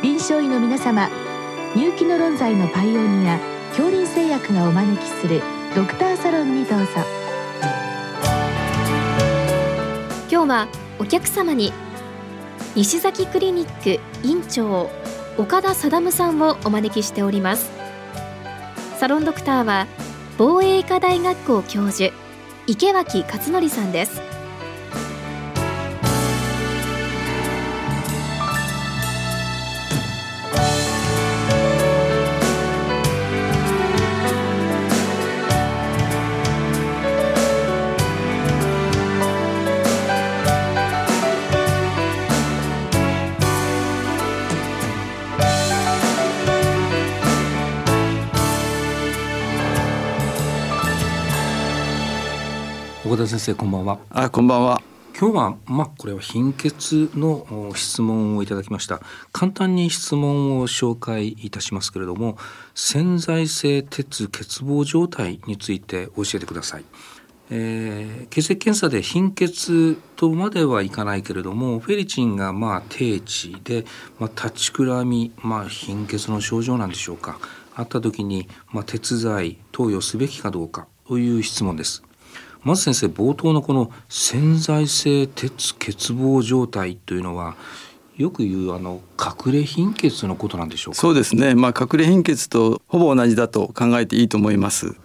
臨床医の皆様入気の論剤のパイオニア恐林製薬がお招きするドクターサロンにどうぞ。今日はお客様に西崎クリニック院長岡田貞さんをお招きしております。サロンドクターは防衛医科大学校教授池脇勝則さんです。田先生こんばんは。あこんばんは。今日はまあこれは貧血の質問をいただきました。簡単に質問を紹介いたしますけれども潜在性鉄欠乏状態について教えてください。えー、血液検査で貧血とまではいかないけれどもフェリチンがまあ低値で、まあ、立ちくらみ、まあ、貧血の症状なんでしょうか。あった時に、まあ、鉄剤投与すべきかどうかという質問ですまず先生冒頭のこの潜在性鉄欠乏状態というのはよく言うあの隠れ貧血のことなんでしょうか？そうですね。まあ隠れ貧血とほぼ同じだと考えていいと思います。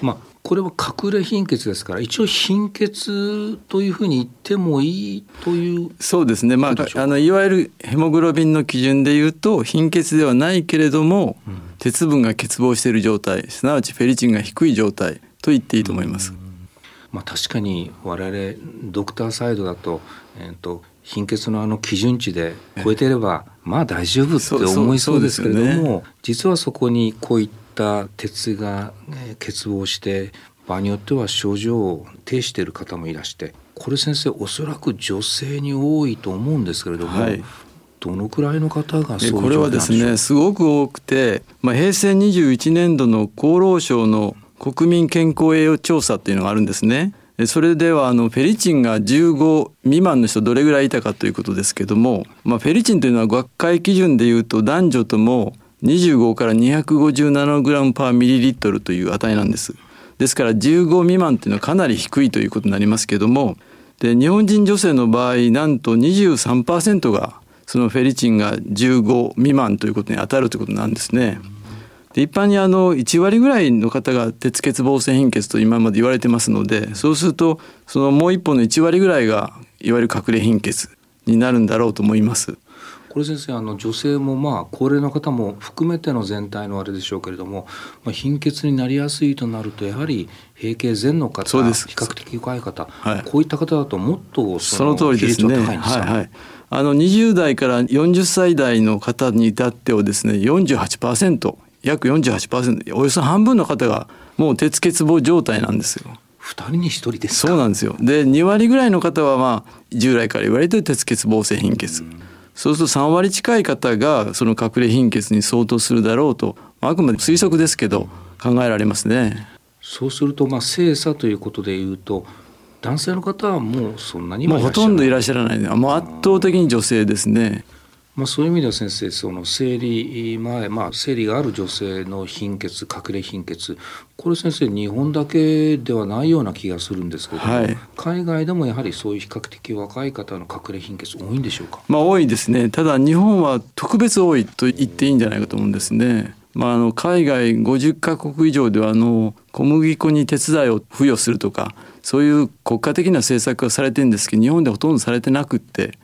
まあこれは隠れ貧血ですから一応貧血というふうに言ってもいいというそうですね。まああのいわゆるヘモグロビンの基準でいうと貧血ではないけれども、うん、鉄分が欠乏している状態すなわちフェリチンが低い状態と言っていいと思います、うんまあ、確かに我々ドクターサイドだと,、えーと、貧血のあの基準値で超えてればまあ大丈夫って思いそうですけれども、ね、実はそこにこういった鉄が欠乏して場合によっては症状を呈している方もいらしてこれ先生おそらく女性に多いと思うんですけれども、はい、どのくらいの方がこれはですねすごく多くて、まあ、平成21年度の厚労省の国民健康栄養調査っていうのがあるんですね。それではあのフェリチンが15未満の人どれぐらいいたかということですけども、まあ、フェリチンというのは学会基準でいうと男女とも25から250ナノグラムパーミリリットルという値なんです。ですから15未満っていうのはかなり低いということになりますけどもで日本人女性の場合なんと23%がそのフェリチンが15未満ということに当たるということなんですね。で一般にあの1割ぐらいの方が鉄欠乏性貧血と今まで言われてますのでそうするとそのもう一本の1割ぐらいがいわゆる隠れ貧血になるんだろうと思います。これ先生あの女性もまあ高齢の方も含めての全体のあれでしょうけれども、まあ、貧血になりやすいとなるとやはり閉経前の方比較的若い方、はい、こういった方だともっとその通りですね。はいはい、あの20代から40歳代の方に至ってはですね48%約48%およそ半分の方がもう鉄欠乏状態なんですよ。2人に1人ですそうなんですよ。で2割ぐらいの方はまあ従来から言われてる鉄欠乏性貧血、うそうすると3割近い方がその隠れ貧血に相当するだろうと。あくまで推測ですけど考えられますね。そうするとまあ精査ということでいうと男性の方はもうそんなにもうほとんどいらっしゃらない。もう圧倒的に女性ですね。まあ、そういう意味では先生その生理前、まあ、生理がある女性の貧血隠れ貧血。これ先生日本だけではないような気がするんですけども、はい、海外でもやはりそういう比較的若い方の隠れ貧血多いんでしょうか、まあ、多いですね。ただ日本は特別多いと言っていいんじゃないかと思うんですね。まあ、あの海外50カ国以上ではあの小麦粉に手伝いを付与するとかそういう国家的な政策がされてるんですけど日本でほとんどされてなくって。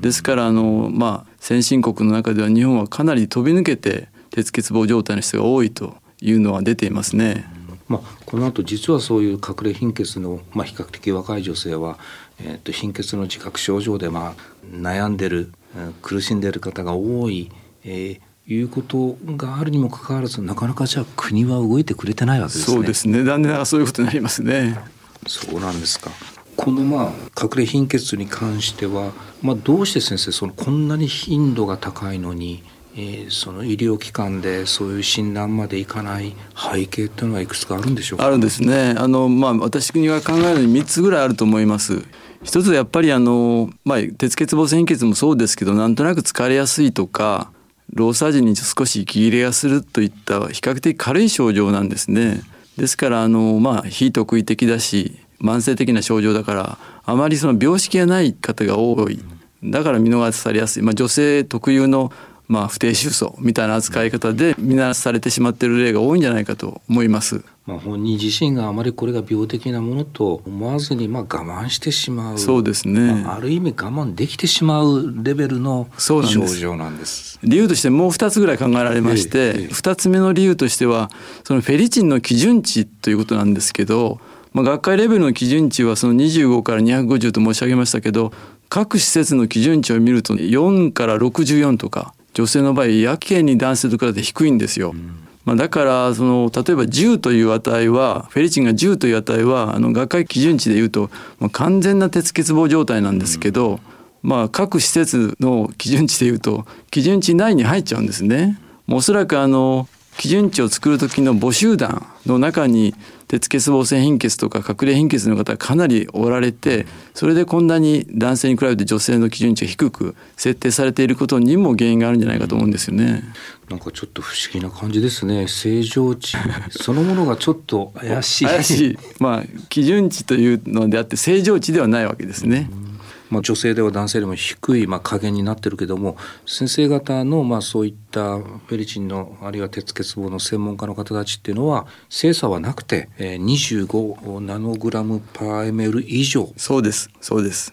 ですからあの、まあ、先進国の中では日本はかなり飛び抜けて鉄欠乏状態の人が多いというのは出ていますね。まあ、この後実はそういう隠れ貧血の、まあ、比較的若い女性は、えー、と貧血の自覚症状で、まあ、悩んでる苦しんでる方が多い、えー、いうことがあるにもかかわらずなかなかじゃあ国は動いてくれてないわけですね。そうですね残念ながらそういうことになりますね。そうなんですか。このまあ隠れ貧血に関しては、まあ、どうして先生そのこんなに頻度が高いのに、えー、その医療機関でそういう診断までいかない背景っていうのはいくつかあるんでしょうか？あるんですねあの、まあ、私が考えるに3つぐらいあると思います。一つはやっぱりあの、まあ、鉄欠乏性貧血もそうですけどなんとなく疲れやすいとか老作時に少し息切れがするといった比較的軽い症状なんですね。ですからあのまあ非特異的だし慢性的な症状だからあまりその病識がない方が多い。だから見逃されやすい、まあ、女性特有のまあ不定収束みたいな扱い方で見なされてしまっている例が多いんじゃないかと思います。まあ、本人自身があまりこれが病的なものと思わずにまあ我慢してしまう。そうですね、まあ、ある意味我慢できてしまうレベルの症状なんです。理由としてもう2つぐらい考えられまして、ええ、2つ目の理由としてはそのフェリチンの基準値ということなんですけど、まあ、学会レベルの基準値はその25から250と申し上げましたけど各施設の基準値を見ると4から64とか女性の場合やけに男性と比べて低いんですよ。うんまあ、だからその例えば10という値はフェリチンが10という値はあの学会基準値でいうと、まあ、完全な鉄欠乏状態なんですけど、まあ、各施設の基準値でいうと基準値内に入っちゃうんですね。おそらくあの基準値を作る時の母集団の中に鉄欠乏性貧血とか隠れ貧血の方がかなりおられてそれでこんなに男性に比べて女性の基準値が低く設定されていることにも原因があるんじゃないかと思うんですよね。なんかちょっと不思議な感じですね正常値そのものがちょっと怪しい怪しいまあ基準値というのであって正常値ではないわけですね。うんまあ、女性では男性でも低いまあ加減になってるけども先生方のまあそういったフェリチンのあるいは鉄欠乏の専門家の方たちっていうのは精査はなくて25ナノグラムパーエメル以上。そうです。そうです。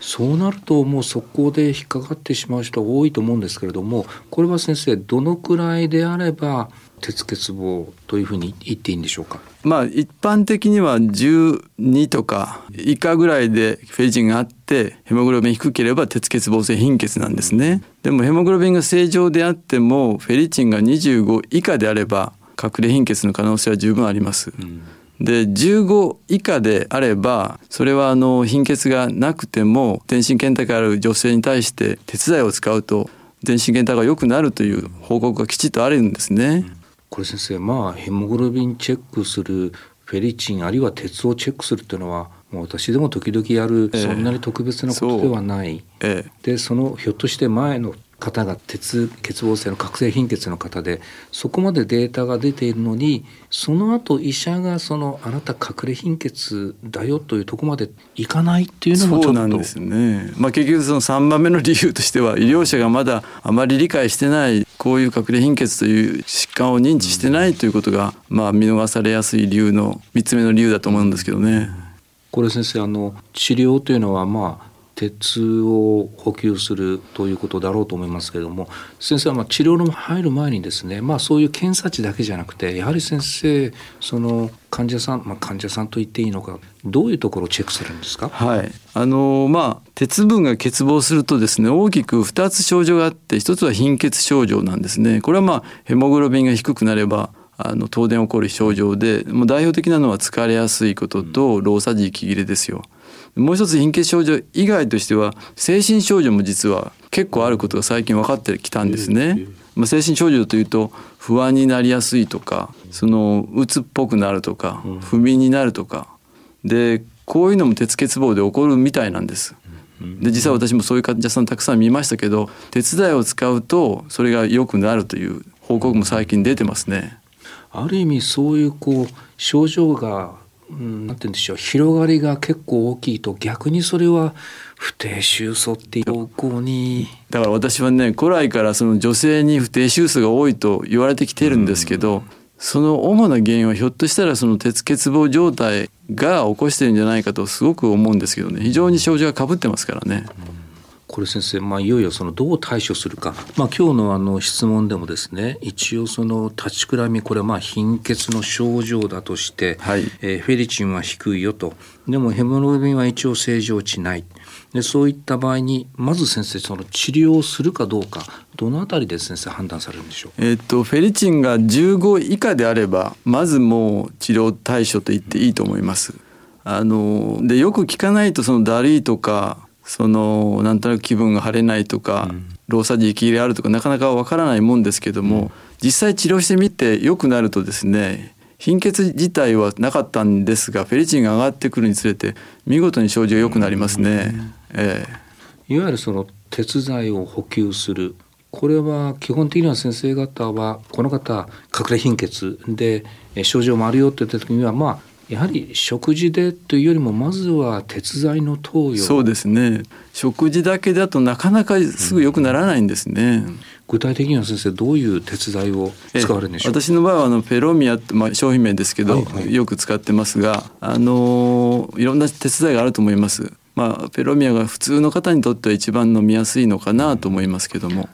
そうなるともう速攻で引っかかってしまう人が多いと思うんですけれどもこれは先生どのくらいであれば鉄欠乏というふうに言っていいんでしょうか？まあ一般的には12とか以下ぐらいでフェリチンがあってヘモグロビン低ければ鉄欠乏性貧血なんですね。でもヘモグロビンが正常であってもフェリチンが25以下であれば隠れ貧血の可能性は十分あります、うん。で15以下であればそれはあの貧血がなくても全身検体がある女性に対して鉄剤を使うと全身検体が良くなるという報告がきちっとあるんですね。これ先生まあヘモグロビンチェックするフェリチンあるいは鉄をチェックするっていうのはもう私でも時々やる、そんなに特別なことではない、ええ、でそのひょっとして前の方が鉄欠乏性の覚醒貧血の方でそこまでデータが出ているのにその後医者がそのあなた隠れ貧血だよというとこまでいかないっていうのもそうなんですね、まあ、結局その3番目の理由としては医療者がまだあまり理解してないこういう隠れ貧血という疾患を認知してないということが、まあ、見逃されやすい理由の3つ目の理由だと思うんですけどね。これ先生あの治療というのはまあ鉄を補給するということだろうと思いますけれども先生はまあ治療の入る前にですね、まあ、そういう検査値だけじゃなくてやはり先生その患者さん、まあ、患者さんと言っていいのかどういうところをチェックするんですか？はい。あのまあ鉄分が欠乏するとですね大きく2つ症状があって1つは貧血症状なんですね。これはまあヘモグロビンが低くなればあの東電起こる症状でもう代表的なのは疲れやすいことと老作時息切れですよ。もう一つ貧血症状以外としては精神症状も実は結構あることが最近分かってきたんですね。まあ、精神症状というと不安になりやすいとかその鬱っぽくなるとか不眠になるとかでこういうのも鉄欠乏で起こるみたいなんです。で実際私もそういう患者さんたくさん見ましたけど手伝いを使うとそれが良くなるという報告も最近出てますね。ある意味そういうこう症状がうん、なんて言うんでしょう広がりが結構大きいと逆にそれは不定収素っていう方向に。だから私はね古来からその女性に不定収素が多いと言われてきてるんですけど、うん、その主な原因はひょっとしたらその鉄欠乏状態が起こしてるんじゃないかとすごく思うんですけどね。非常に症状がかぶってますからね。うんこれ先生、まあ、いよいよそのどう対処するか、まあ、今日のあの質問でもですね一応その立ちくらみこれはまあ貧血の症状だとして、はい、えー、フェリチンは低いよと。でもヘモグロビンは一応正常値ない。でそういった場合にまず先生その治療をするかどうかどのあたりで先生判断されるんでしょう？えっとフェリチンが15以下であればまずもう治療対処と言っていいと思います。あのでよく聞かないとそのダリーとかそのなんとなく気分が晴れないとか、うん、労作時息切れあるとかなかなかわからないもんですけども、うん、実際治療してみて良くなるとですね貧血自体はなかったんですがフェリチンが上がってくるにつれて見事に症状良くなりますね。うん、ええ、いわゆるその鉄剤を補給する。これは基本的には先生方はこの方隠れ貧血で症状もあるよって言った時にはまあやはり食事でというよりもまずは鉄剤の投与。そうですね。食事だけだとなかなかすぐ良くならないんですね、うん、具体的には先生どういう鉄剤を使われるんでしょう？私の場合はあのペロミアって、まあ、商品名ですけど、はいはい、よく使ってますがあのいろんな鉄剤があると思います。まあペロミアが普通の方にとっては一番飲みやすいのかなと思いますけども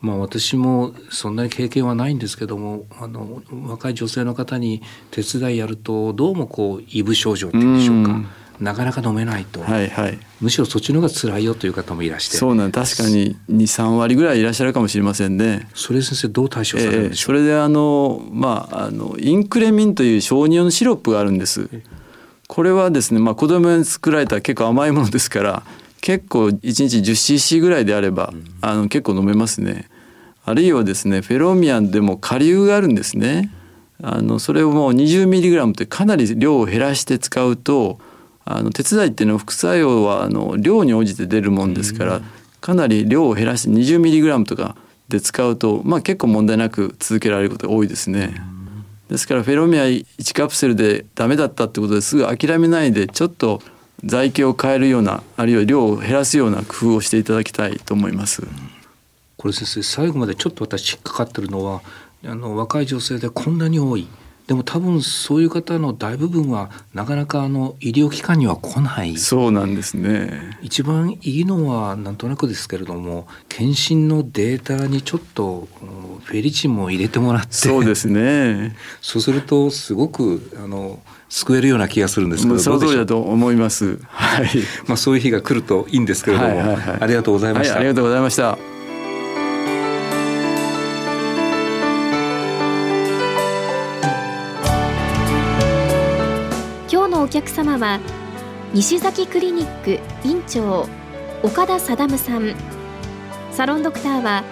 まあ、私もそんなに経験はないんですけどもあの若い女性の方に手伝いやるとどうもこうイブ症状っていうんでしょうか。なかなか飲めないと、はいはい、むしろそっちの方が辛いよという方もいらして。そうなん確かに23割ぐらいいらっしゃるかもしれませんね。それ先生どう対処されるんでしょう、えー、それであのまああのインクレミンという小児用のシロップがあるんです。これはですね、まあ、子供に作られた結構甘いものですから結構1日 10cc ぐらいであれば、あの結構飲めますね。あるいはですねフェロミアンでも下流があるんですね。あのそれをもう 20mg ってかなり量を減らして使うとあの手伝いっていうのは副作用はあの量に応じて出るもんですからかなり量を減らして 20mg とかで使うと、まあ、結構問題なく続けられることが多いですね。ですからフェロミア1カプセルでダメだったってことですぐ諦めないでちょっと剤形を変えるようなあるいは量を減らすような工夫をしていただきたいと思います。これ先生最後までちょっと私引っかかってるのはあの若い女性でこんなに多い。でも多分そういう方の大部分はなかなかあの医療機関には来ない。そうなんですね。一番いいのはなんとなくですけれども検診のデータにちょっとフェリチンも入れてもらって。そうですね。そうするとすごくあの救えるような気がするんですけどその通りだと思います。はい。まあそういう日が来るといいんですけれども、はいはいはい、ありがとうございました、はい、ありがとうございました客様は西崎クリニック院長岡田貞さん。サロンドクターは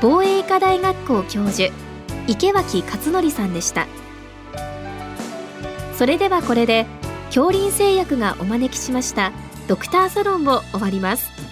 防衛医科大学校教授池脇勝則さんでした。それではこれで恐林製薬がお招きしましたドクターサロンを終わります。